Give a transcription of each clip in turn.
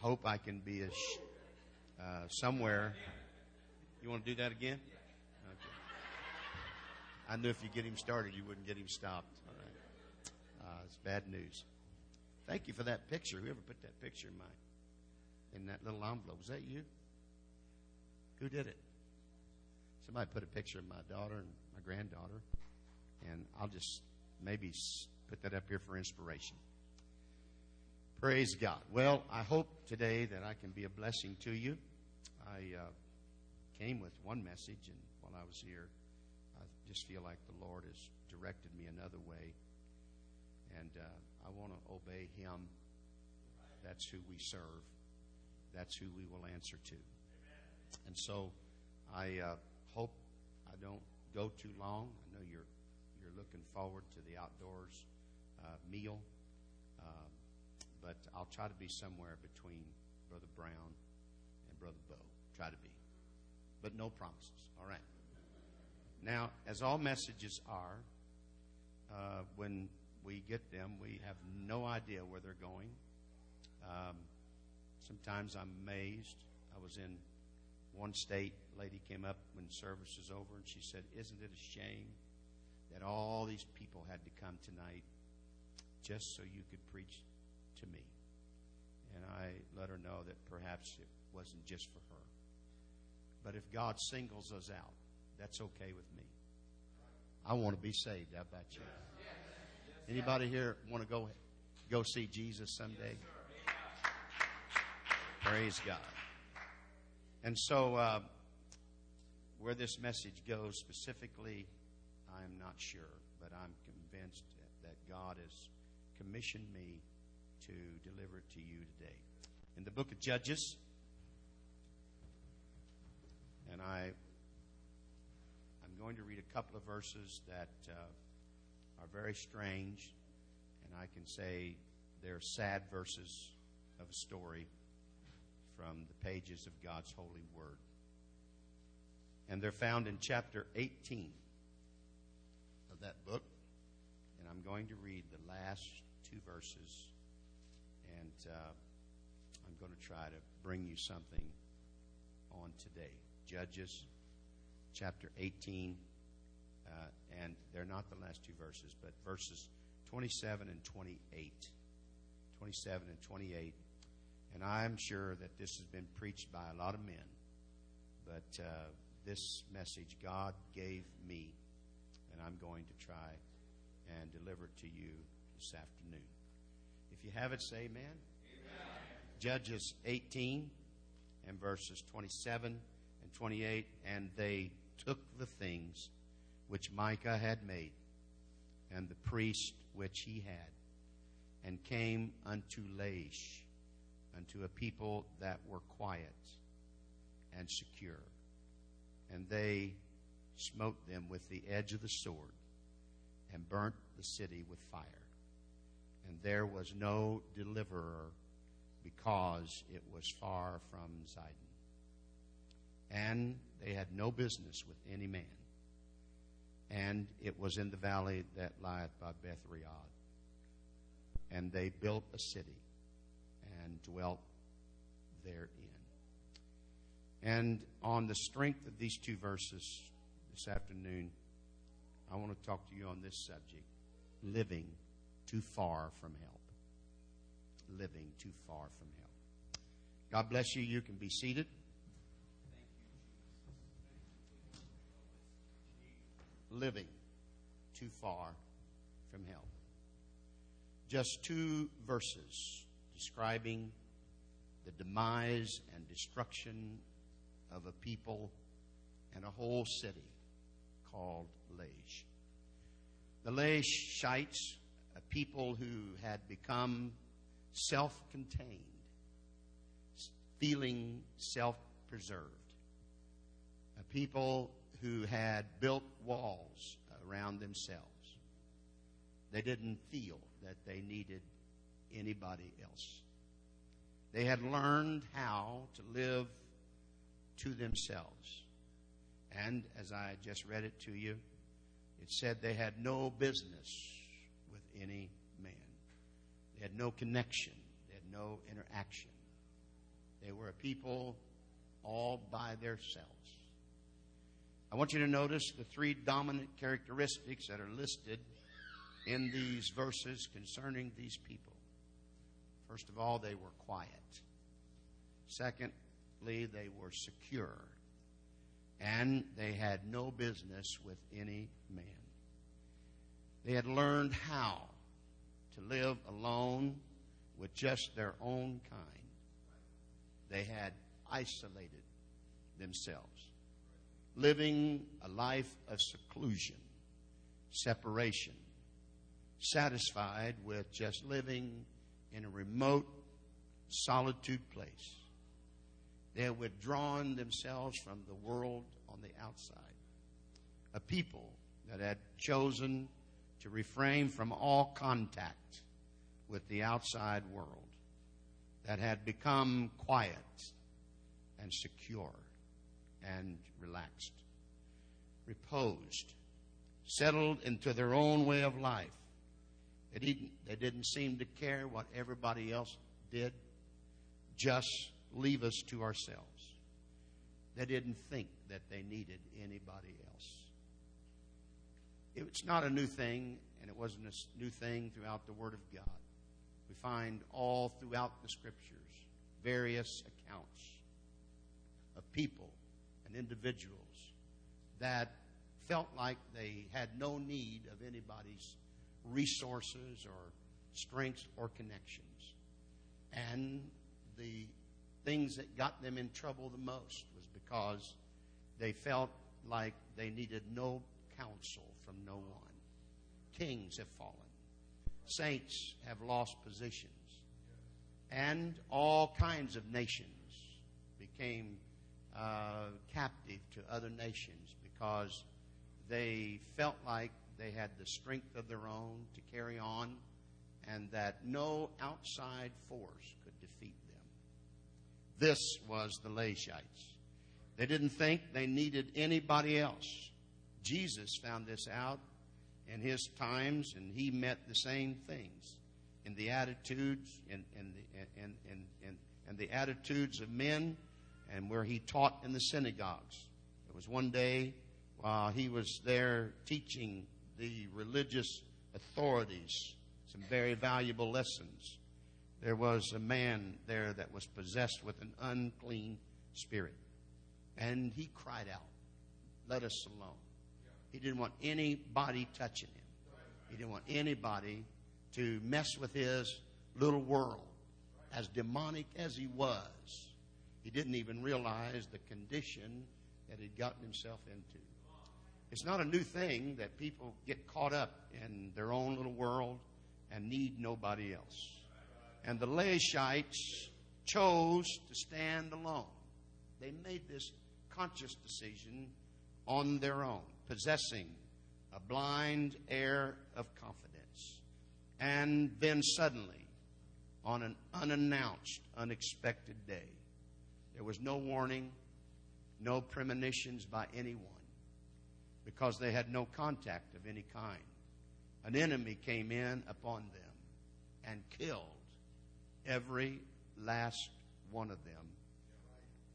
hope I can be a sh- uh, somewhere. You want to do that again? Okay. I knew if you get him started, you wouldn't get him stopped. All right. Uh, it's bad news. Thank you for that picture. Whoever put that picture in my in that little envelope was that you? Who did it? Somebody put a picture of my daughter and my granddaughter, and I'll just maybe put that up here for inspiration. Praise God. Well, I hope today that I can be a blessing to you. I uh, came with one message, and while I was here, I just feel like the Lord has directed me another way, and uh, I want to obey Him. That's who we serve. That's who we will answer to. And so, I uh, hope I don't go too long. I know you're you're looking forward to the outdoors uh, meal, but I'll try to be somewhere between Brother Brown and Brother Bo. Try to be, but no promises. All right. Now, as all messages are, uh, when we get them, we have no idea where they're going. Um, sometimes I'm amazed. I was in one state, lady came up when service was over and she said, Isn't it a shame that all these people had to come tonight just so you could preach to me? And I let her know that perhaps it wasn't just for her. But if God singles us out, that's okay with me. I want to be saved. How about you? Anybody here want to go go see Jesus someday? Praise God. And so, uh, where this message goes specifically, I'm not sure, but I'm convinced that God has commissioned me to deliver it to you today. In the book of Judges, and I, I'm going to read a couple of verses that uh, are very strange, and I can say they're sad verses of a story from the pages of God's holy word. And they're found in chapter 18 of that book. And I'm going to read the last two verses. And uh, I'm going to try to bring you something on today. Judges chapter 18. Uh, and they're not the last two verses, but verses 27 and 28. 27 and 28 and I'm sure that this has been preached by a lot of men, but uh, this message God gave me, and I'm going to try and deliver it to you this afternoon. If you have it, say amen. amen. Judges 18 and verses 27 and 28. And they took the things which Micah had made, and the priest which he had, and came unto Laish unto a people that were quiet and secure. And they smote them with the edge of the sword and burnt the city with fire. And there was no deliverer because it was far from Zidon. And they had no business with any man. And it was in the valley that lieth by Beth And they built a city and dwelt therein. And on the strength of these two verses this afternoon, I want to talk to you on this subject living too far from help. Living too far from help. God bless you. You can be seated. Living too far from help. Just two verses describing the demise and destruction of a people and a whole city called Laish. The Laishites, people who had become self contained, feeling self preserved, people who had built walls around themselves. They didn't feel that they needed anybody else. They had learned how to live to themselves. And as I just read it to you, it said they had no business any man. They had no connection. They had no interaction They were a people all by themselves. I want you to notice the three dominant characteristics that are listed in these verses concerning these people. First of all, they were quiet. Secondly, they were secure. And they had no business with any man. They had learned how to live alone with just their own kind. They had isolated themselves, living a life of seclusion, separation, satisfied with just living in a remote solitude place. They had withdrawn themselves from the world on the outside. A people that had chosen to refrain from all contact with the outside world, that had become quiet and secure and relaxed, reposed, settled into their own way of life. They didn't, they didn't seem to care what everybody else did, just leave us to ourselves. They didn't think that they needed anybody else. It's not a new thing, and it wasn't a new thing throughout the Word of God. We find all throughout the Scriptures various accounts of people and individuals that felt like they had no need of anybody's resources or strengths or connections. And the things that got them in trouble the most was because they felt like they needed no counsel from no one. Kings have fallen, saints have lost positions, and all kinds of nations became uh, captive to other nations because they felt like they had the strength of their own to carry on and that no outside force could defeat them. This was the Laishites. They didn't think they needed anybody else. Jesus found this out in his times, and he met the same things in the attitudes and the, in, in, in, in the attitudes of men and where he taught in the synagogues. It was one day while he was there teaching the religious authorities some very valuable lessons. There was a man there that was possessed with an unclean spirit. And he cried out, Let us alone. He didn't want anybody touching him. He didn't want anybody to mess with his little world. As demonic as he was, he didn't even realize the condition that he'd gotten himself into. It's not a new thing that people get caught up in their own little world and need nobody else. And the Laishites chose to stand alone. They made this conscious decision on their own, possessing a blind air of confidence. And then suddenly, on an unannounced, unexpected day, there was no warning, no premonitions by anyone, because they had no contact of any kind. An enemy came in upon them and killed every last one of them.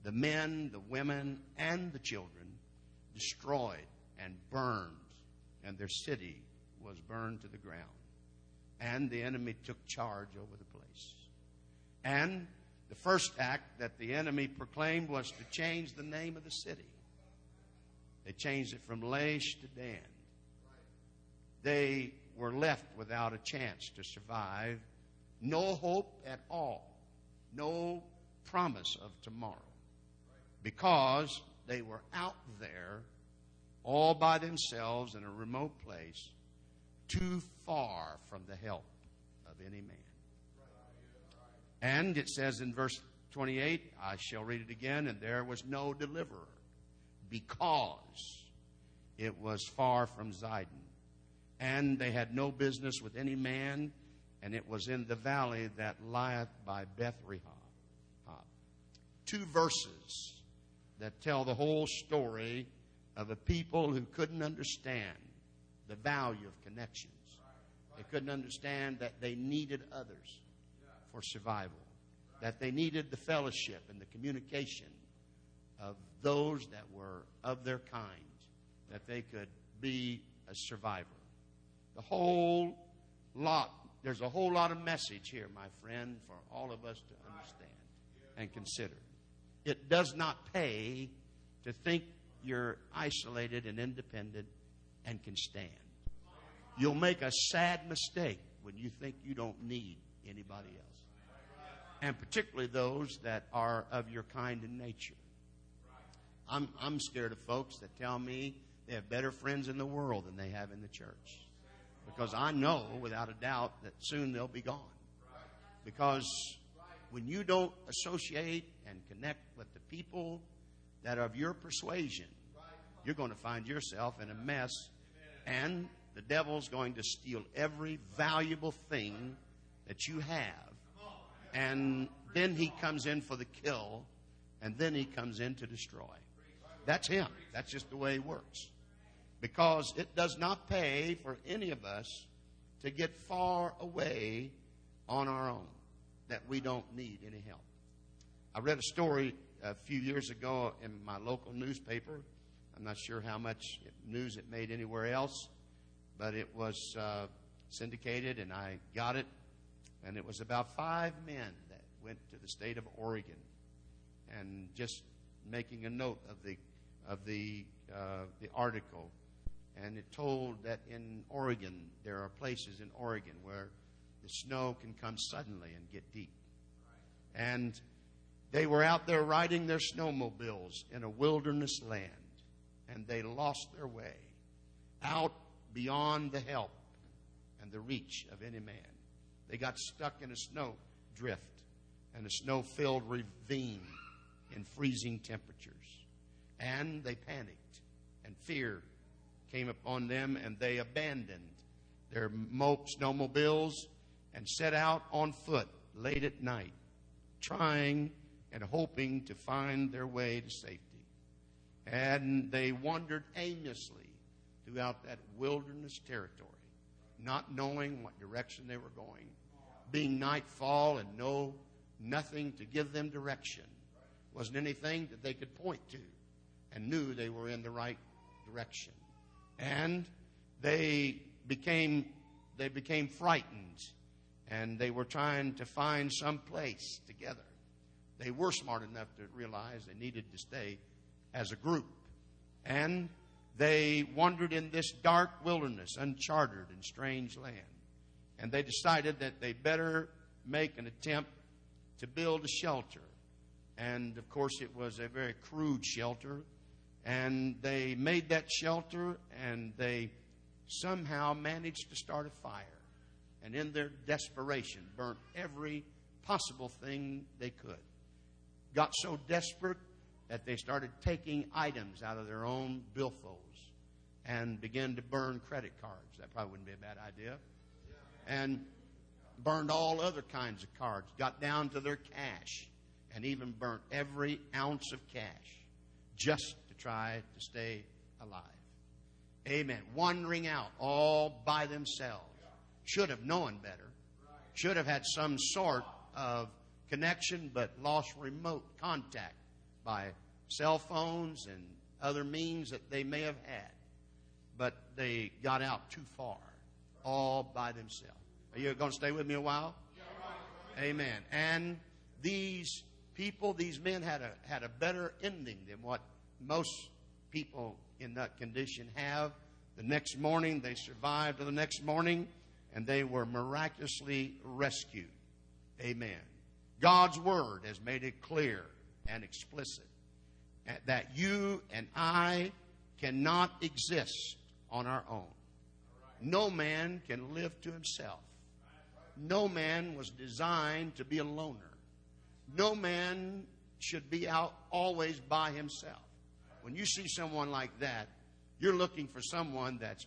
The men, the women, and the children destroyed and burned, and their city was burned to the ground. And the enemy took charge over the place. And the first act that the enemy proclaimed was to change the name of the city. They changed it from Laish to Dan. They were left without a chance to survive. No hope at all. No promise of tomorrow. Because they were out there all by themselves in a remote place, too far from the help of any man. And it says in verse 28, I shall read it again, and there was no deliverer because it was far from Zidon. And they had no business with any man, and it was in the valley that lieth by Beth Two verses that tell the whole story of a people who couldn't understand the value of connections. They couldn't understand that they needed others for survival. that they needed the fellowship and the communication of those that were of their kind, that they could be a survivor. The whole lot, there's a whole lot of message here, my friend, for all of us to understand and consider. It does not pay to think you're isolated and independent and can stand. You'll make a sad mistake when you think you don't need anybody else. And particularly those that are of your kind and nature. I'm, I'm scared of folks that tell me they have better friends in the world than they have in the church. Because I know without a doubt that soon they'll be gone. Because when you don't associate and connect with the people that are of your persuasion, you're going to find yourself in a mess. And the devil's going to steal every valuable thing that you have. And then he comes in for the kill, and then he comes in to destroy. That's him. That's just the way he works. Because it does not pay for any of us to get far away on our own, that we don't need any help. I read a story a few years ago in my local newspaper. I'm not sure how much news it made anywhere else, but it was uh, syndicated, and I got it. And it was about five men that went to the state of Oregon, and just making a note of the of the uh, the article, and it told that in Oregon there are places in Oregon where the snow can come suddenly and get deep, and they were out there riding their snowmobiles in a wilderness land, and they lost their way out beyond the help and the reach of any man. They got stuck in a snow drift and a snow filled ravine in freezing temperatures. And they panicked, and fear came upon them, and they abandoned their snowmobiles and set out on foot late at night, trying and hoping to find their way to safety. And they wandered aimlessly throughout that wilderness territory, not knowing what direction they were going, being nightfall and no nothing to give them direction. Wasn't anything that they could point to and knew they were in the right direction. And they became they became frightened and they were trying to find some place together. They were smart enough to realize they needed to stay as a group. And they wandered in this dark wilderness, uncharted and strange land. And they decided that they better make an attempt to build a shelter. And of course, it was a very crude shelter. And they made that shelter and they somehow managed to start a fire. And in their desperation, burnt every possible thing they could. Got so desperate that they started taking items out of their own billfolds and began to burn credit cards. That probably wouldn't be a bad idea. And burned all other kinds of cards, got down to their cash, and even burnt every ounce of cash just to try to stay alive. Amen. Wandering out all by themselves. Should have known better. Should have had some sort of connection, but lost remote contact by cell phones and other means that they may have had. But they got out too far, all by themselves. Are you going to stay with me a while? Amen. And these people, these men had a had a better ending than what most people in that condition have. The next morning, they survived to the next morning, and they were miraculously rescued. Amen. God's Word has made it clear and explicit that you and I cannot exist on our own. No man can live to himself. No man was designed to be a loner. No man should be out always by himself. When you see someone like that, you're looking for someone that's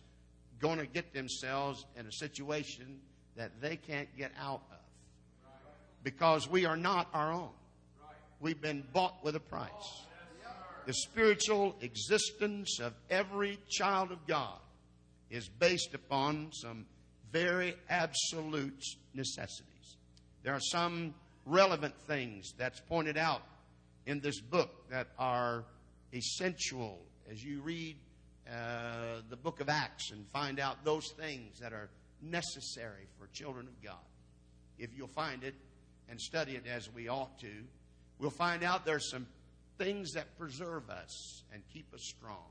going to get themselves in a situation that they can't get out of. Because we are not our own. We've been bought with a price. The spiritual existence of every child of God is based upon some very absolute necessities. There are some relevant things that's pointed out in this book that are essential as you read uh, the book of Acts and find out those things that are necessary for children of God. If you'll find it and study it as we ought to, we'll find out there's some things that preserve us and keep us strong.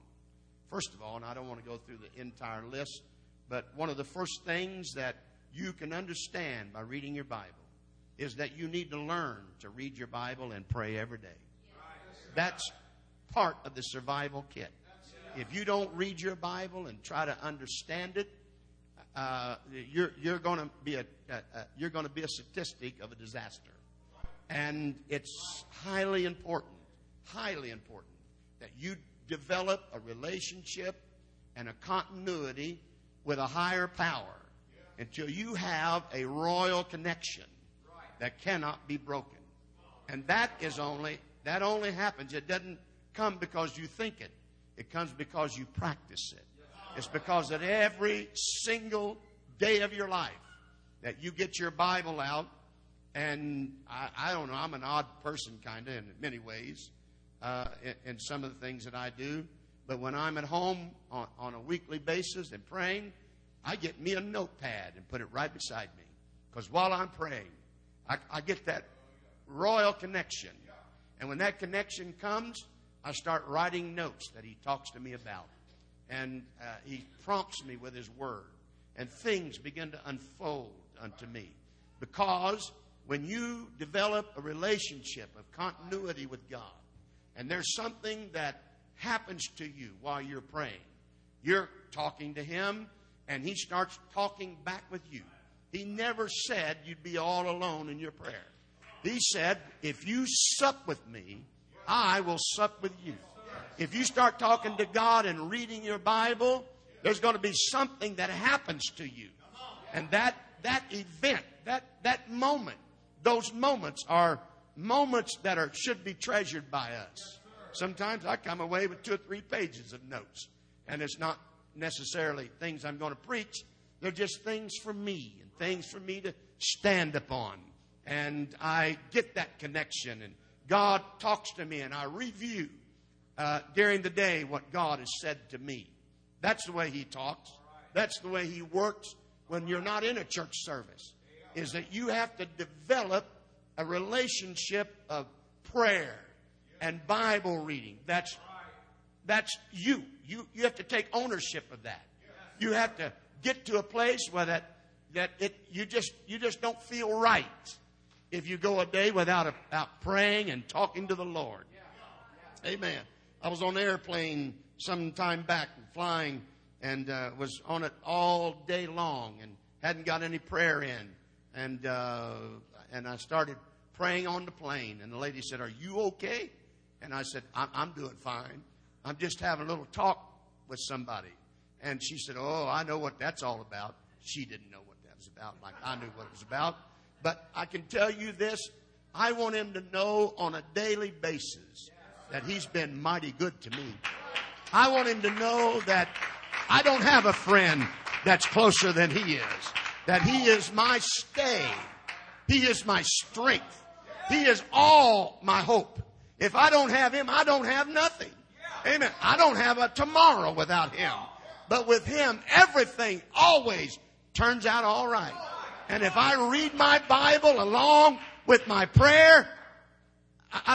First of all, and I don't want to go through the entire list, but one of the first things that you can understand by reading your Bible is that you need to learn to read your Bible and pray every day. That's part of the survival kit. If you don't read your Bible and try to understand it, uh, you're, you're going to be a, a you're going to be a statistic of a disaster. And it's highly important, highly important that you develop a relationship and a continuity with a higher power until you have a royal connection that cannot be broken. And that is only that only happens. It doesn't come because you think it. It comes because you practice it. It's because that every single day of your life that you get your Bible out, and I, I don't know, I'm an odd person kind of in many ways, uh, in, in, some of the things that I do. But when I'm at home on, on a weekly basis and praying, I get me a notepad and put it right beside me. Because while I'm praying, I, I get that royal connection. And when that connection comes, I start writing notes that he talks to me about. And uh, he prompts me with his word. And things begin to unfold unto me. Because when you develop a relationship of continuity with God, and there's something that happens to you while you're praying, you're talking to him, and he starts talking back with you. He never said you'd be all alone in your prayer. He said, If you sup with me, I will sup with you. If you start talking to God and reading your Bible, there's going to be something that happens to you. And that, that event, that, that moment, those moments are moments that are, should be treasured by us. Sometimes I come away with two or three pages of notes, and it's not necessarily things I'm going to preach. They're just things for me and things for me to stand upon. And I get that connection, and God talks to me, and I review uh, during the day what God has said to me. That's the way He talks. That's the way He works when you're not in a church service. Is that you have to develop a relationship of prayer and Bible reading. That's that's you. You you have to take ownership of that. You have to get to a place where that that it you just you just don't feel right if you go a day without, a, without praying and talking to the Lord. Amen. I was on an airplane some time back flying and uh, was on it all day long and hadn't got any prayer in. And, uh, and I started praying on the plane. And the lady said, Are you okay? And I said, I'm, I'm doing fine. I'm just having a little talk with somebody. And she said, Oh, I know what that's all about. She didn't know what that was about, like I knew what it was about. But I can tell you this I want him to know on a daily basis that he's been mighty good to me. I want him to know that I don't have a friend that's closer than he is, that he is my stay, he is my strength, he is all my hope. If I don't have him, I don't have nothing. Amen. I don't have a tomorrow without him. But with him, everything always turns out all right. And if I read my Bible along with my prayer,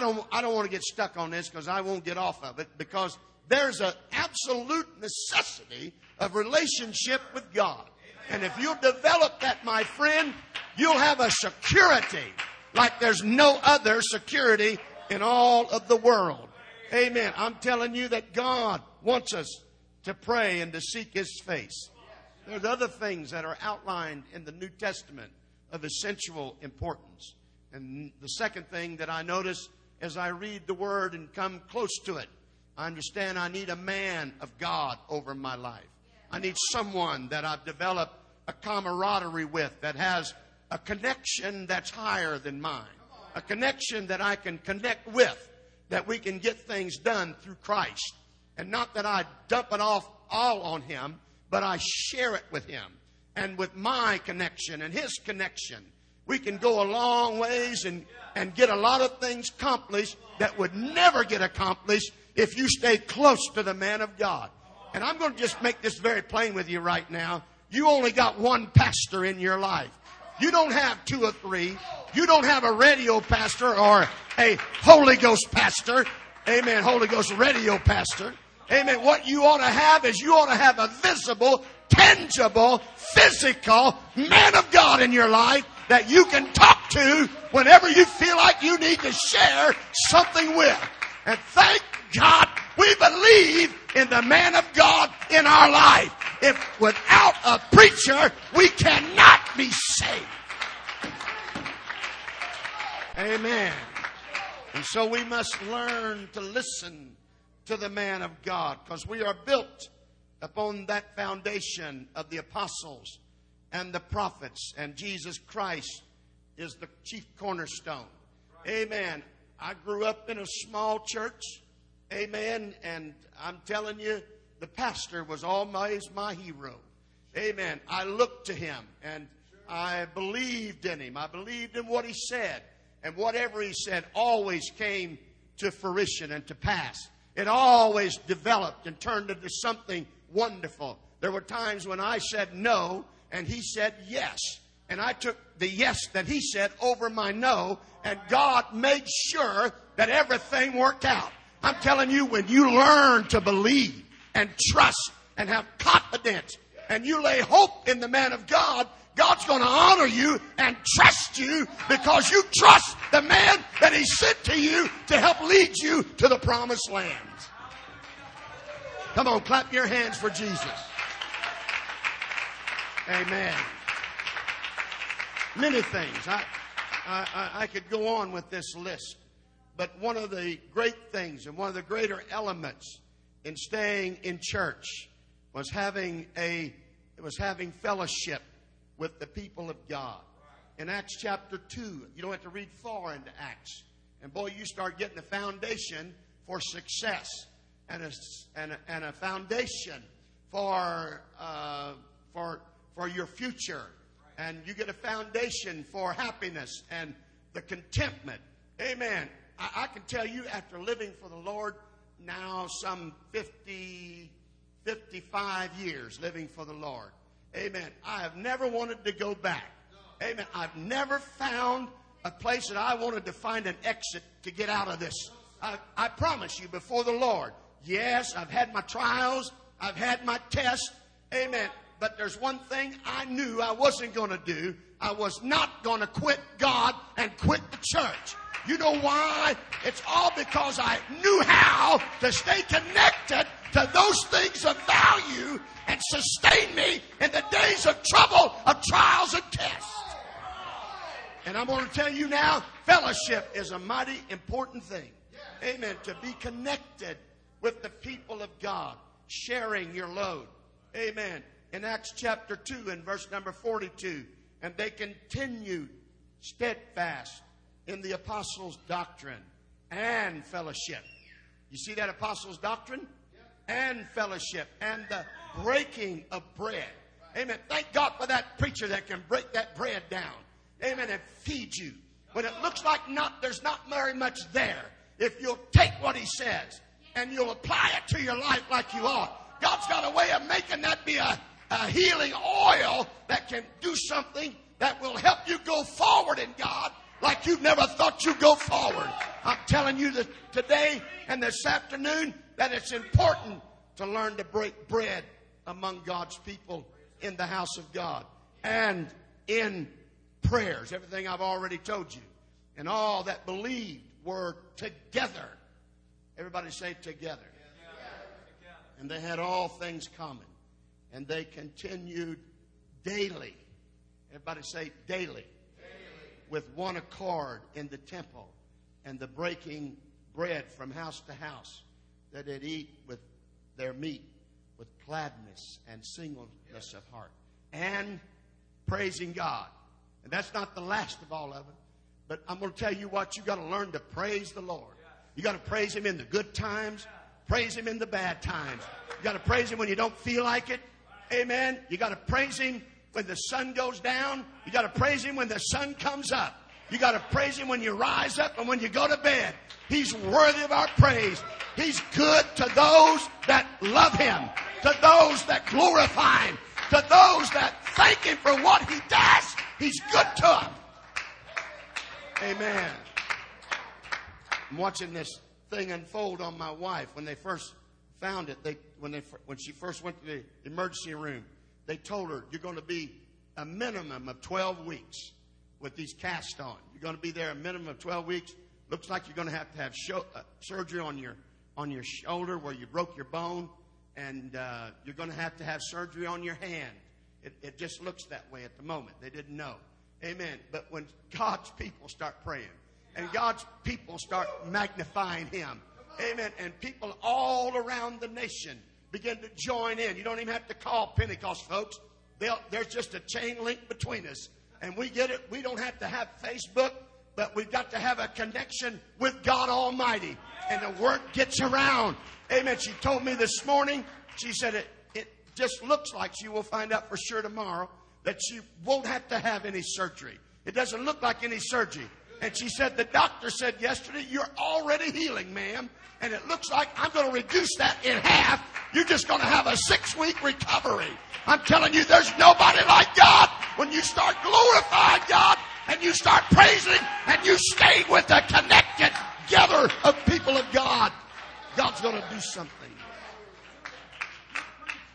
don't, I don't want to get stuck on this because I won't get off of it because there's an absolute necessity of relationship with God. And if you'll develop that, my friend, you'll have a security like there's no other security in all of the world. Amen. I'm telling you that God wants us to pray and to seek His face. There's other things that are outlined in the New Testament of essential importance. And the second thing that I notice as I read the Word and come close to it, I understand I need a man of God over my life. I need someone that I've developed a camaraderie with that has a connection that's higher than mine, a connection that I can connect with, that we can get things done through Christ. And not that I dump it off all on Him, but I share it with him and with my connection and his connection. We can go a long ways and, and get a lot of things accomplished that would never get accomplished if you stay close to the man of God. And I'm going to just make this very plain with you right now. You only got one pastor in your life. You don't have two or three. You don't have a radio pastor or a Holy Ghost pastor. Amen. Holy Ghost radio pastor. Amen. What you ought to have is you ought to have a visible, tangible, physical man of God in your life that you can talk to whenever you feel like you need to share something with. And thank God we believe in the man of God in our life. If without a preacher, we cannot be saved. Amen. And so we must learn to listen to the man of God because we are built upon that foundation of the apostles and the prophets, and Jesus Christ is the chief cornerstone. Amen. I grew up in a small church. Amen. And I'm telling you, the pastor was always my hero. Amen. I looked to him and I believed in him. I believed in what he said. And whatever he said always came to fruition and to pass. It always developed and turned into something wonderful. There were times when I said no and he said yes. And I took the yes that he said over my no, and God made sure that everything worked out. I'm telling you, when you learn to believe and trust and have confidence and you lay hope in the man of God, God's going to honor you and trust you because you trust the man that He sent to you to help lead you to the promised land. Come on, clap your hands for Jesus. Amen. Many things. I, I, I could go on with this list, but one of the great things and one of the greater elements in staying in church was having a was having fellowship with the people of God. In Acts chapter 2, you don't have to read far into Acts. And boy, you start getting a foundation for success and a, and a, and a foundation for, uh, for, for your future. And you get a foundation for happiness and the contentment. Amen. I, I can tell you after living for the Lord now some 50, 55 years living for the Lord. Amen. I have never wanted to go back. Amen. I've never found a place that I wanted to find an exit to get out of this. I, I promise you before the Lord. Yes, I've had my trials. I've had my tests. Amen. But there's one thing I knew I wasn't going to do. I was not going to quit God and quit the church. You know why? It's all because I knew how to stay connected to those things of value and sustain me in the days of trouble, of trials and tests. And I'm going to tell you now, fellowship is a mighty important thing. Amen. To be connected with the people of God, sharing your load. Amen. In Acts chapter 2 and verse number 42, and they continued steadfast in the apostles' doctrine and fellowship. You see that apostles' doctrine? And fellowship and the breaking of bread. Amen. Thank God for that preacher that can break that bread down. Amen. And feed you. When it looks like not there's not very much there. If you'll take what he says and you'll apply it to your life like you ought. God's got a way of making that be a, a healing oil that can do something that will help you go forward in God like you've never thought you'd go forward. I'm telling you that today and this afternoon that it's important to learn to break bread among God's people in the house of God and in prayers. Everything I've already told you. And all that believed were together. Everybody say together. And they had all things common. And they continued daily. Everybody say daily with one accord in the temple and the breaking bread from house to house, that they'd eat with their meat with gladness and singleness of heart and praising God. And that's not the last of all of it. But I'm going to tell you what, you got to learn to praise the Lord. You got to praise Him in the good times, praise Him in the bad times. You got to praise Him when you don't feel like it. Amen. You got to praise Him when the sun goes down. You got to praise Him when the sun comes up. You got to praise Him when you rise up and when you go to bed. He's worthy of our praise. He's good to those that love Him, to those that glorify Him, to those that thank Him for what He does. He's good to them. Amen. I'm watching this thing unfold on my wife when they first found it. They when they when she first went to the emergency room, they told her you're going to be a minimum of 12 weeks with these casts on. You're going to be there a minimum of 12 weeks. Looks like you're going to have to have show, uh, surgery on your on your shoulder where you broke your bone, and uh, you're going to have to have surgery on your hand. It, it just looks that way at the moment. They didn't know. Amen. But when God's people start praying and God's people start magnifying Him, amen, and people all around the nation begin to join in. You don't even have to call Pentecost folks. They'll, there's just a chain link between us. And we get it. We don't have to have Facebook, but we've got to have a connection with God Almighty. And the word gets around. Amen. She told me this morning, she said it, it just looks like she will find out for sure tomorrow that she won't have to have any surgery. It doesn't look like any surgery. And she said, The doctor said yesterday, You're already healing, ma'am. And it looks like I'm going to reduce that in half. You're just going to have a six week recovery. I'm telling you, there's nobody like God. When you start glorifying God and you start praising and you stay with the connected gather of people of God, God's going to do something.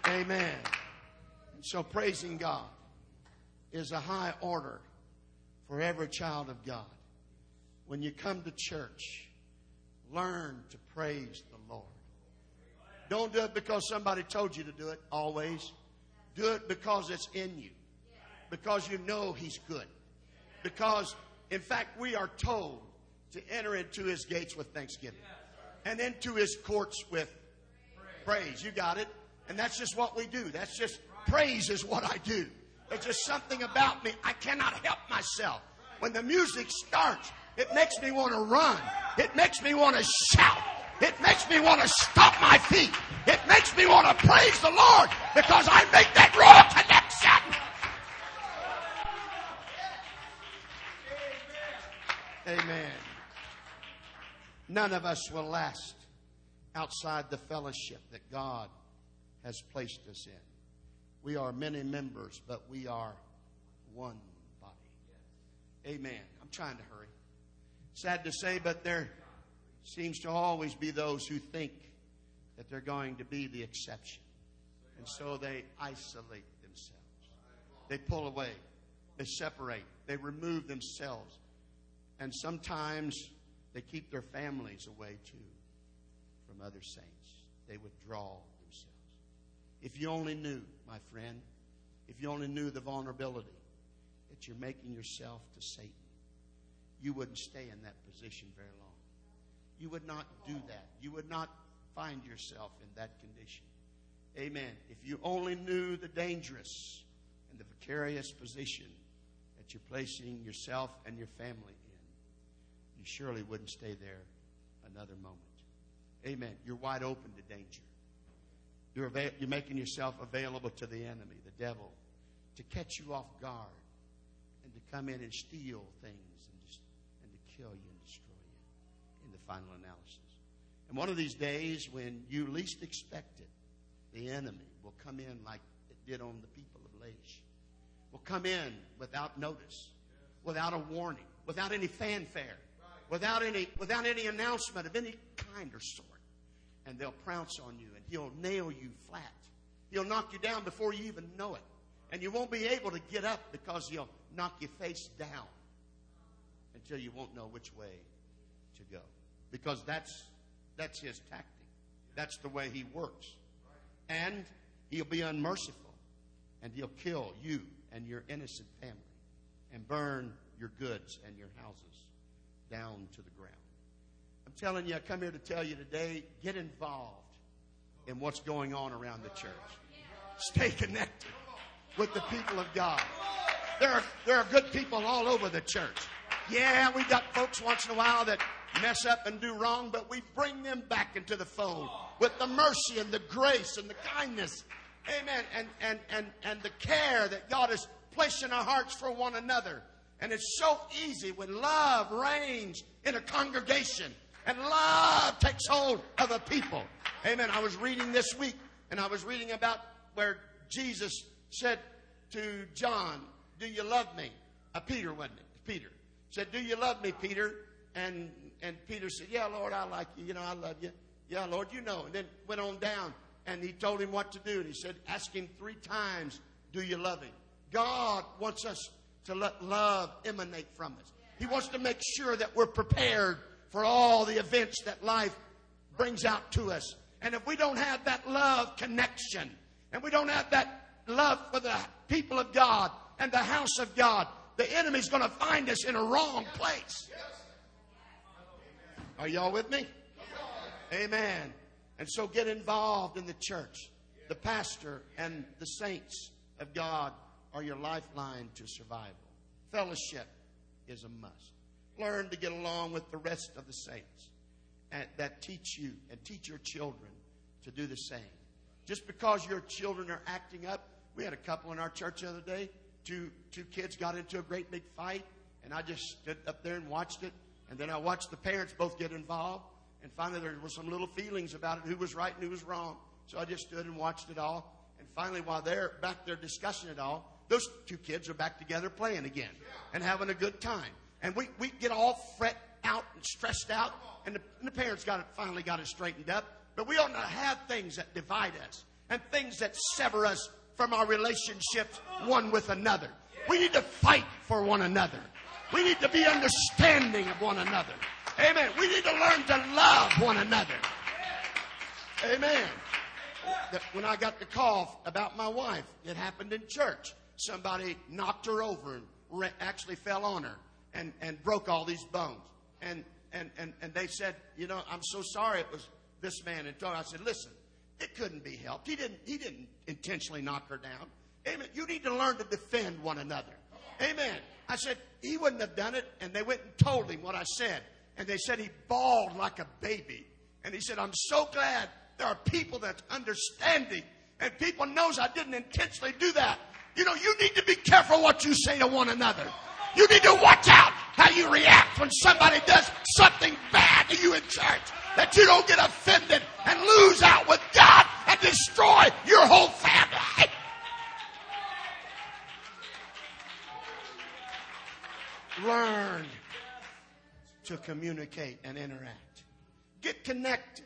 Amen. So praising God is a high order for every child of God. When you come to church, learn to praise the Lord. Don't do it because somebody told you to do it always. Do it because it's in you. Because you know He's good. Because, in fact, we are told to enter into His gates with thanksgiving and into His courts with praise. You got it? And that's just what we do. That's just praise is what I do. It's just something about me. I cannot help myself. When the music starts, it makes me want to run. It makes me want to shout. It makes me want to stomp my feet. It makes me want to praise the Lord because I make that raw connection. Amen. None of us will last outside the fellowship that God has placed us in. We are many members, but we are one body. Amen. I'm trying to hurry. Sad to say, but there seems to always be those who think that they're going to be the exception. And so they isolate themselves. They pull away. They separate. They remove themselves. And sometimes they keep their families away too from other saints. They withdraw themselves. if you only knew, my friend, if you only knew the vulnerability that you're making yourself to Satan, you wouldn't stay in that position very long. You would not do that. You would not find yourself in that condition. Amen. If you only knew the dangerous and the vicarious position that you're placing yourself and your family in, you surely wouldn't stay there another moment. Amen. You're wide open to danger. You're, avail- you're making yourself available to the enemy, the devil, to catch you off guard and to come in and steal things and, just, and to kill you and destroy you in the final analysis. And one of these days, when you least expect it, the enemy will come in like it did on the people of Laish. Will come in without notice, without a warning, without any fanfare, without any, without any announcement of any kind or sort and they'll prounce on you and he'll nail you flat. He'll knock you down before you even know it. And you won't be able to get up because he'll knock your face down until you won't know which way to go. Because that's that's his tactic. That's the way he works. And he'll be unmerciful and he'll kill you and your innocent family and burn your goods and your houses down to the ground I'm telling you, I come here to tell you today get involved in what's going on around the church. Stay connected with the people of God. There are, there are good people all over the church. Yeah, we got folks once in a while that mess up and do wrong, but we bring them back into the fold with the mercy and the grace and the kindness Amen. And, and, and, and the care that God has placed in our hearts for one another. And it's so easy when love reigns in a congregation and love takes hold of a people. Amen. I was reading this week and I was reading about where Jesus said to John, Do you love me? Uh, Peter, wasn't it? Peter said, Do you love me, Peter? And, and Peter said, Yeah, Lord, I like you. You know, I love you. Yeah, Lord, you know. And then went on down and he told him what to do. And he said, Ask him three times, Do you love him? God wants us to let love emanate from us. He wants to make sure that we're prepared for all the events that life brings out to us. And if we don't have that love connection, and we don't have that love for the people of God and the house of God, the enemy's going to find us in a wrong place. Are y'all with me? Amen. And so get involved in the church. The pastor and the saints of God are your lifeline to survival. Fellowship is a must. Learn to get along with the rest of the saints that teach you and teach your children to do the same. Just because your children are acting up, we had a couple in our church the other day. Two, two kids got into a great big fight, and I just stood up there and watched it. And then I watched the parents both get involved. And finally, there were some little feelings about it who was right and who was wrong. So I just stood and watched it all. And finally, while they're back there discussing it all, those two kids are back together playing again and having a good time. And we, we get all fret out and stressed out, and the, and the parents got it, finally got it straightened up. But we ought not have things that divide us and things that sever us from our relationships one with another. We need to fight for one another. We need to be understanding of one another. Amen. We need to learn to love one another. Amen. When I got the call about my wife, it happened in church. Somebody knocked her over and actually fell on her and, and broke all these bones. And, and, and, and they said, You know, I'm so sorry it was this man. And I said, Listen, it couldn't be helped. He didn't, he didn't intentionally knock her down. Amen. You need to learn to defend one another. Amen. I said, he wouldn't have done it. And they went and told him what I said. And they said he bawled like a baby. And he said, I'm so glad there are people that's understanding. And people knows I didn't intentionally do that. You know, you need to be careful what you say to one another. You need to watch out how you react when somebody does something bad to you in church. That you don't get offended and lose out with God and destroy your whole family. Learn to communicate and interact. Get connected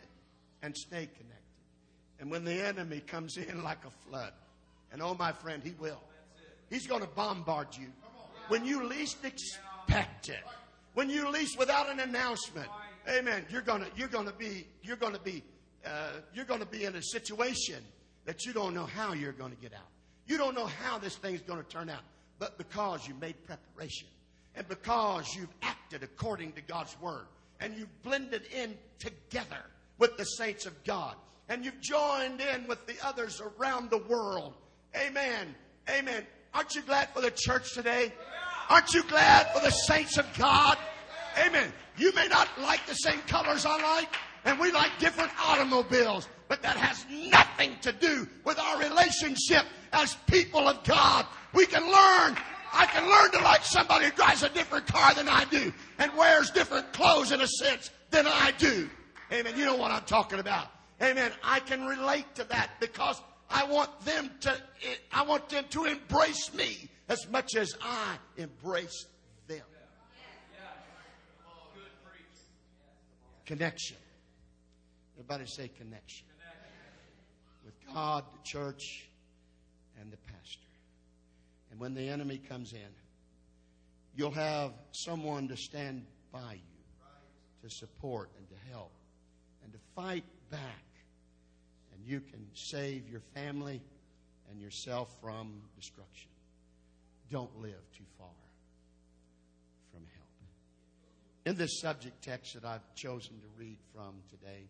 and stay connected. And when the enemy comes in like a flood, and oh, my friend, he will. He's going to bombard you when you least expect When you least without an announcement. Amen. You're gonna you're gonna be you're gonna be uh, you're gonna be in a situation that you don't know how you're gonna get out. You don't know how this thing's gonna turn out. But because you made preparation and because you've acted according to God's word and you've blended in together with the saints of God and you've joined in with the others around the world. Amen. Amen. Aren't you glad for the church today? Aren't you glad for the saints of God? Amen. You may not like the same colors I like, and we like different automobiles, but that has nothing to do with our relationship as people of God. We can learn. I can learn to like somebody who drives a different car than I do and wears different clothes in a sense than I do. Amen. You know what I'm talking about. Amen. I can relate to that because I want them to, I want them to embrace me as much as I embrace them. Connection. Everybody say connection. With God, the church, and the pastor. And when the enemy comes in, you'll have someone to stand by you, to support and to help, and to fight back and you can save your family and yourself from destruction. Don't live too far from help. In this subject text that I've chosen to read from today,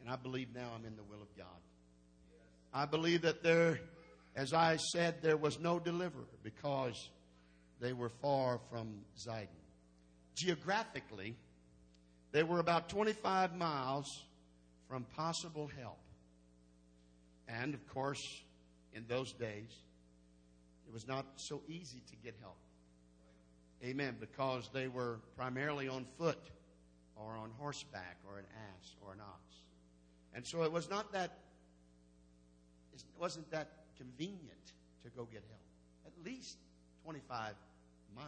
and I believe now I'm in the will of God. I believe that there, as I said, there was no deliverer because they were far from Zidon. Geographically, they were about 25 miles from possible help. And of course, in those days, it was not so easy to get help. Amen. Because they were primarily on foot or on horseback or an ass or an ox. And so it was not that, it wasn't that convenient to go get help. At least 25 miles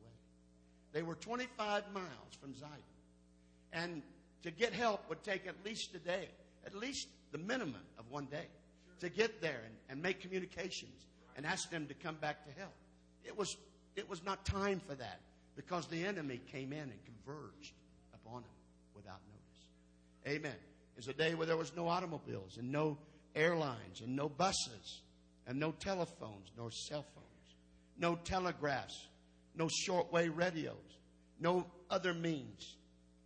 away. They were 25 miles from Zidon. And to get help would take at least a day, at least the minimum of one day, to get there and, and make communications and ask them to come back to help. It was, it was not time for that because the enemy came in and converged upon them without notice. Amen. It's a day where there was no automobiles and no airlines and no buses and no telephones nor cell phones, no telegraphs, no shortwave radios, no other means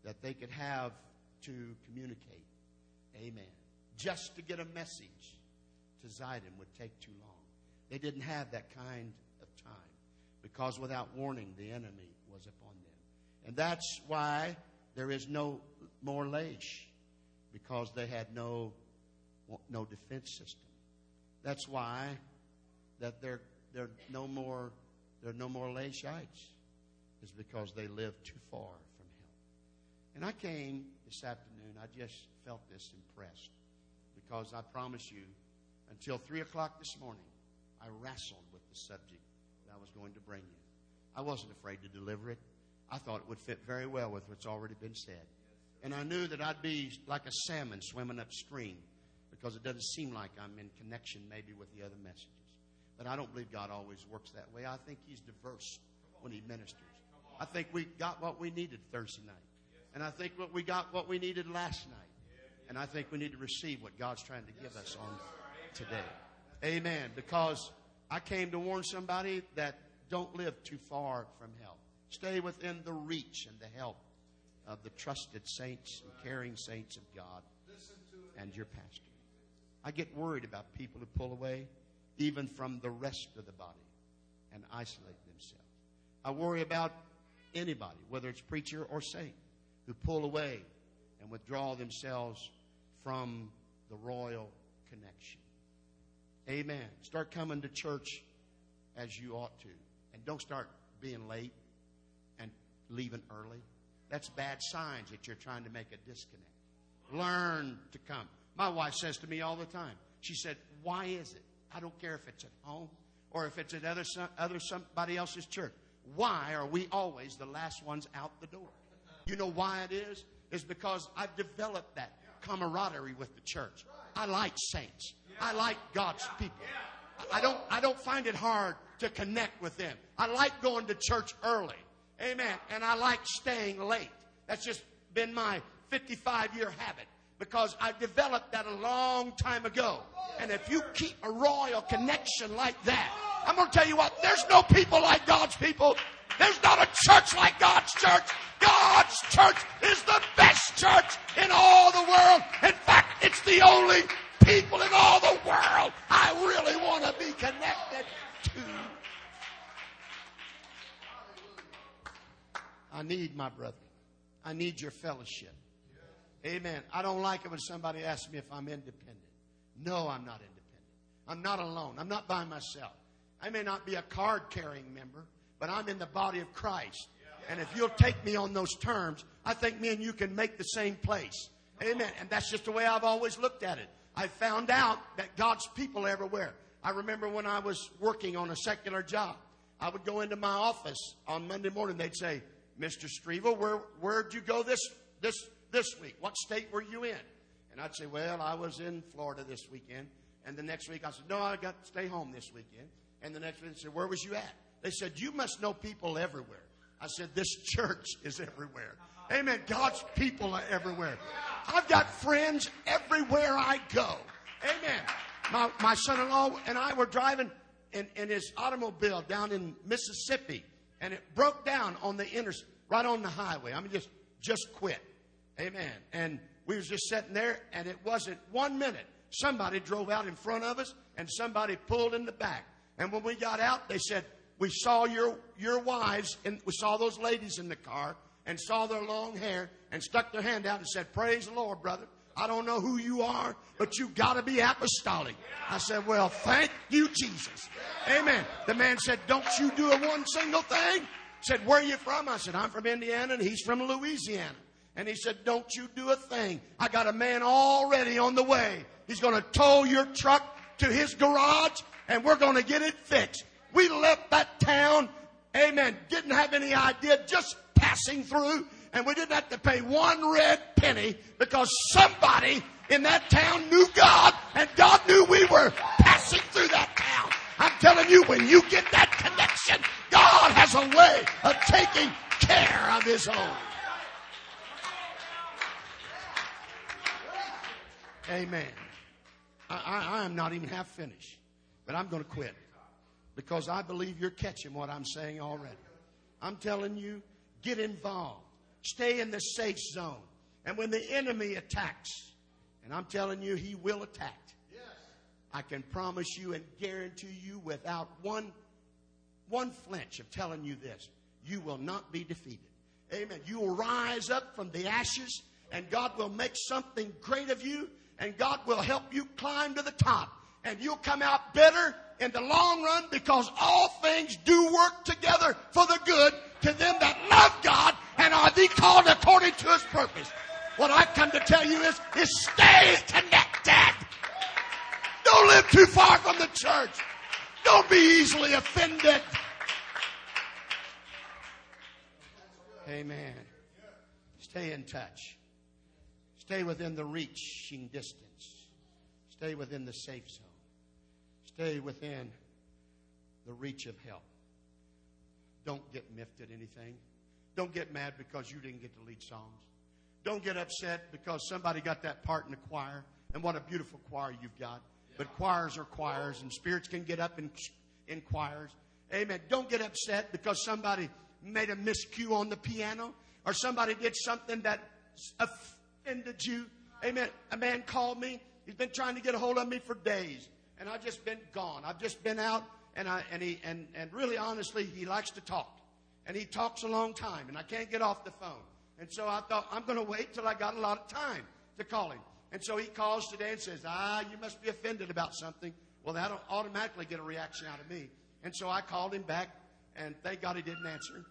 that they could have to communicate. Amen. Just to get a message to Zidon would take too long. They didn't have that kind of time because without warning, the enemy was upon them. And that's why there is no more Laish because they had no, no defense system. That's why that they're, they're no more, they're no more Laishites is because they live too far from help. And I came this afternoon, I just felt this impressed because I promise you, until 3 o'clock this morning, I wrestled with the subject that I was going to bring you. I wasn't afraid to deliver it. I thought it would fit very well with what's already been said. And I knew that I'd be like a salmon swimming upstream because it doesn't seem like I'm in connection maybe with the other messages. But I don't believe God always works that way. I think He's diverse when He ministers. I think we got what we needed Thursday night. And I think what we got what we needed last night. And I think we need to receive what God's trying to give us on today. Amen. Because I came to warn somebody that don't live too far from help. Stay within the reach and the help of the trusted saints and caring saints of God and your pastor. I get worried about people who pull away even from the rest of the body and isolate themselves. I worry about anybody, whether it's preacher or saint, who pull away and withdraw themselves from the royal connection. Amen. Start coming to church as you ought to. And don't start being late and leaving early. That's bad signs that you're trying to make a disconnect. Learn to come. My wife says to me all the time, she said, Why is it? I don't care if it's at home or if it's at other, other somebody else's church. Why are we always the last ones out the door? You know why it is? Is because I've developed that camaraderie with the church. I like saints. I like God's people. I don't, I don't find it hard to connect with them. I like going to church early. Amen. And I like staying late. That's just been my 55 year habit because I developed that a long time ago. And if you keep a royal connection like that, I'm going to tell you what, there's no people like God's people. There's not a church like God's church. God's church is the best church in all the world. In fact, it's the only people in all the world I really want to be connected to. I need my brother. I need your fellowship. Amen. I don't like it when somebody asks me if I'm independent. No, I'm not independent. I'm not alone. I'm not by myself. I may not be a card carrying member, but I'm in the body of Christ. And if you'll take me on those terms, I think me and you can make the same place. Amen. And that's just the way I've always looked at it. I found out that God's people everywhere. I remember when I was working on a secular job, I would go into my office on Monday morning. They'd say, "Mr. Streeval, where where'd you go this this this week? What state were you in?" And I'd say, "Well, I was in Florida this weekend." And the next week I said, "No, I got to stay home this weekend." And the next week they said, "Where was you at?" They said, "You must know people everywhere." I said, "This church is everywhere." Amen. God's people are everywhere. I've got friends everywhere I go. Amen. My, my son in law and I were driving in, in his automobile down in Mississippi, and it broke down on the inter, right on the highway. I mean, just, just quit. Amen. And we was just sitting there, and it wasn't one minute. Somebody drove out in front of us, and somebody pulled in the back. And when we got out, they said, "We saw your your wives, and we saw those ladies in the car, and saw their long hair and stuck their hand out and said, Praise the Lord, brother. I don't know who you are, but you've got to be apostolic. I said, Well, thank you, Jesus. Amen. The man said, Don't you do a one single thing? Said, Where are you from? I said, I'm from Indiana, and he's from Louisiana. And he said, Don't you do a thing. I got a man already on the way. He's going to tow your truck to his garage, and we're going to get it fixed. We left that town, amen, didn't have any idea, just passing through, and we didn't have to pay one red penny because somebody in that town knew God, and God knew we were passing through that town. I'm telling you, when you get that connection, God has a way of taking care of His own. Amen. I, I, I am not even half finished, but I'm going to quit because I believe you're catching what I'm saying already. I'm telling you, get involved, stay in the safe zone. And when the enemy attacks, and I'm telling you, he will attack. I can promise you and guarantee you without one, one flinch of telling you this you will not be defeated. Amen. You will rise up from the ashes, and God will make something great of you, and God will help you climb to the top. And you'll come out better in the long run because all things do work together for the good to them that love God and are the called according to his purpose. What I've come to tell you is, is stay connected. Don't live too far from the church. Don't be easily offended. Amen. Stay in touch. Stay within the reaching distance. Stay within the safe zone. Stay within the reach of help. Don't get miffed at anything. Don't get mad because you didn't get to lead songs. Don't get upset because somebody got that part in the choir. And what a beautiful choir you've got. But choirs are choirs, and spirits can get up in, in choirs. Amen. Don't get upset because somebody made a miscue on the piano or somebody did something that offended you. Amen. A man called me. He's been trying to get a hold of me for days, and I've just been gone. I've just been out, and I and he and and really honestly, he likes to talk, and he talks a long time, and I can't get off the phone. And so I thought I'm going to wait till I got a lot of time to call him. And so he calls today and says, Ah, you must be offended about something. Well, that'll automatically get a reaction out of me. And so I called him back, and thank God he didn't answer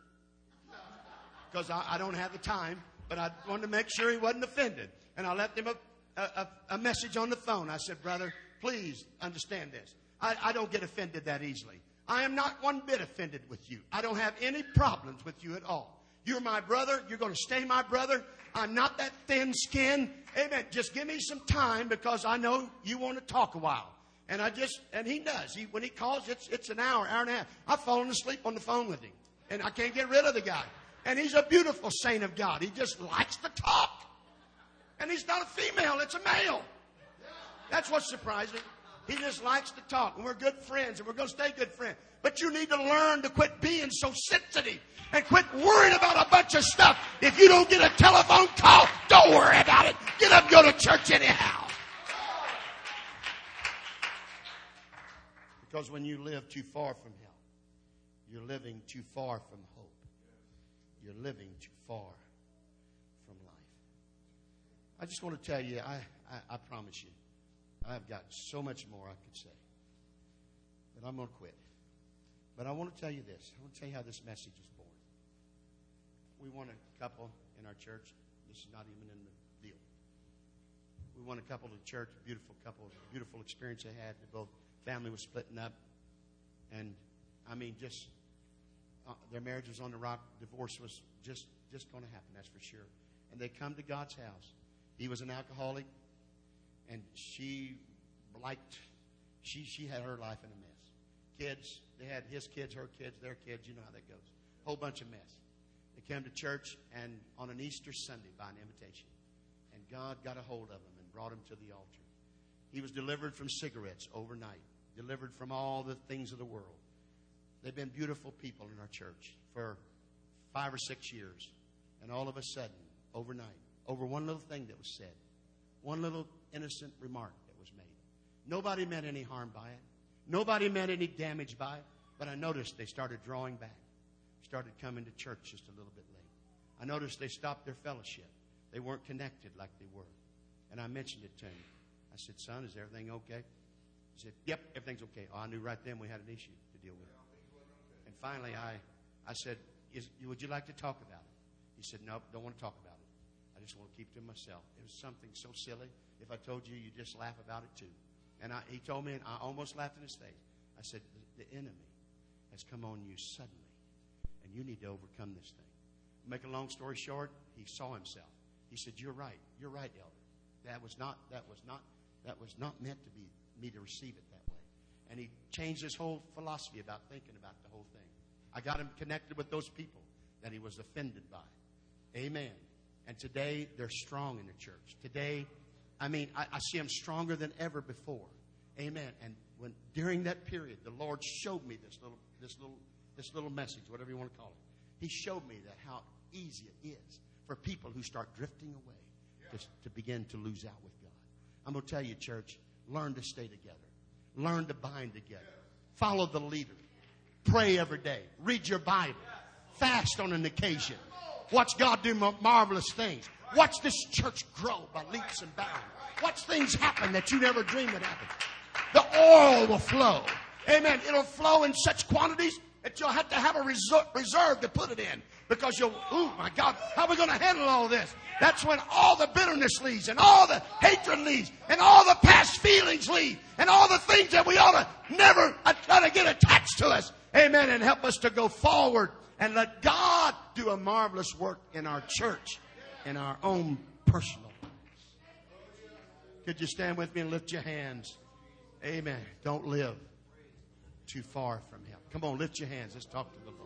because I, I, don't have the time, but I wanted to make sure he wasn't offended. And I left him a, a, a message on the phone. I said, Brother, please understand this. I, I don't get offended that easily. I am not one bit offended with you. I don't have any problems with you at all. You're my brother. You're going to stay my brother. I'm not that thin skin. Amen. Just give me some time because I know you want to talk a while. And I just, and he does. He, when he calls, it's, it's an hour, hour and a half. I've fallen asleep on the phone with him. And I can't get rid of the guy. And he's a beautiful saint of God. He just likes to talk. And he's not a female, it's a male. That's what's surprising. He just likes to talk. And we're good friends, and we're going to stay good friends. But you need to learn to quit being so sensitive and quit worrying about a bunch of stuff. If you don't get a telephone call, don't worry about it. Get up go to church anyhow. Because when you live too far from Him, you're living too far from hope. You're living too far from life. I just want to tell you, I, I, I promise you, I've got so much more I could say. But I'm going to quit. But I want to tell you this. I want to tell you how this message is born. We want a couple in our church. This is not even in the deal. We want a couple to church, beautiful couple, beautiful experience they had. Both family was splitting up. And I mean, just uh, their marriage was on the rock. Divorce was just just going to happen. That's for sure. And they come to God's house. He was an alcoholic, and she liked. She she had her life in a mess. Kids, they had his kids, her kids, their kids. You know how that goes. Whole bunch of mess. They came to church and on an Easter Sunday by an invitation, and God got a hold of him and brought him to the altar. He was delivered from cigarettes overnight, delivered from all the things of the world They've been beautiful people in our church for five or six years. And all of a sudden, overnight, over one little thing that was said, one little innocent remark that was made, nobody meant any harm by it. Nobody meant any damage by it. But I noticed they started drawing back, started coming to church just a little bit late. I noticed they stopped their fellowship. They weren't connected like they were. And I mentioned it to him. I said, Son, is everything okay? He said, Yep, everything's okay. Oh, I knew right then we had an issue to deal with. And finally, I, I said, Would you like to talk about it? He said, Nope, don't want to talk about it. I just want to keep it to myself. It was something so silly. If I told you, you'd just laugh about it too. And I, he told me, and I almost laughed in his face. I said, The, enemy has come on you suddenly, and you need to overcome this thing. Make a long story short, he saw himself. He said, "You're right. You're right, elder. That was not. That was not. That was not meant to be me to receive it that way." And he changed his whole philosophy about thinking about the whole thing. I got him connected with those people that he was offended by. Amen. And today they're strong in the church. Today, I mean, I, I see them stronger than ever before. Amen. And when during that period, the Lord showed me this little, this little, this little message, whatever you want to call it. He showed me that how easy it is for people who start drifting away to, to begin to lose out with God. I'm going to tell you, church, learn to stay together, learn to bind together, follow the leader, pray every day, read your Bible, fast on an occasion, watch God do marvelous things, watch this church grow by leaps and bounds, watch things happen that you never dreamed would happen. The oil will flow. Amen. It'll flow in such quantities that you'll have to have a reserve to put it in because you'll, oh my God, how are we going to handle all this? That's when all the bitterness leaves and all the hatred leaves and all the past feelings leave and all the things that we ought to never uh, try to get attached to us. Amen. And help us to go forward and let God do a marvelous work in our church, in our own personal lives. Could you stand with me and lift your hands? Amen. Don't live too far from Him. Come on, lift your hands. Let's talk to the Lord.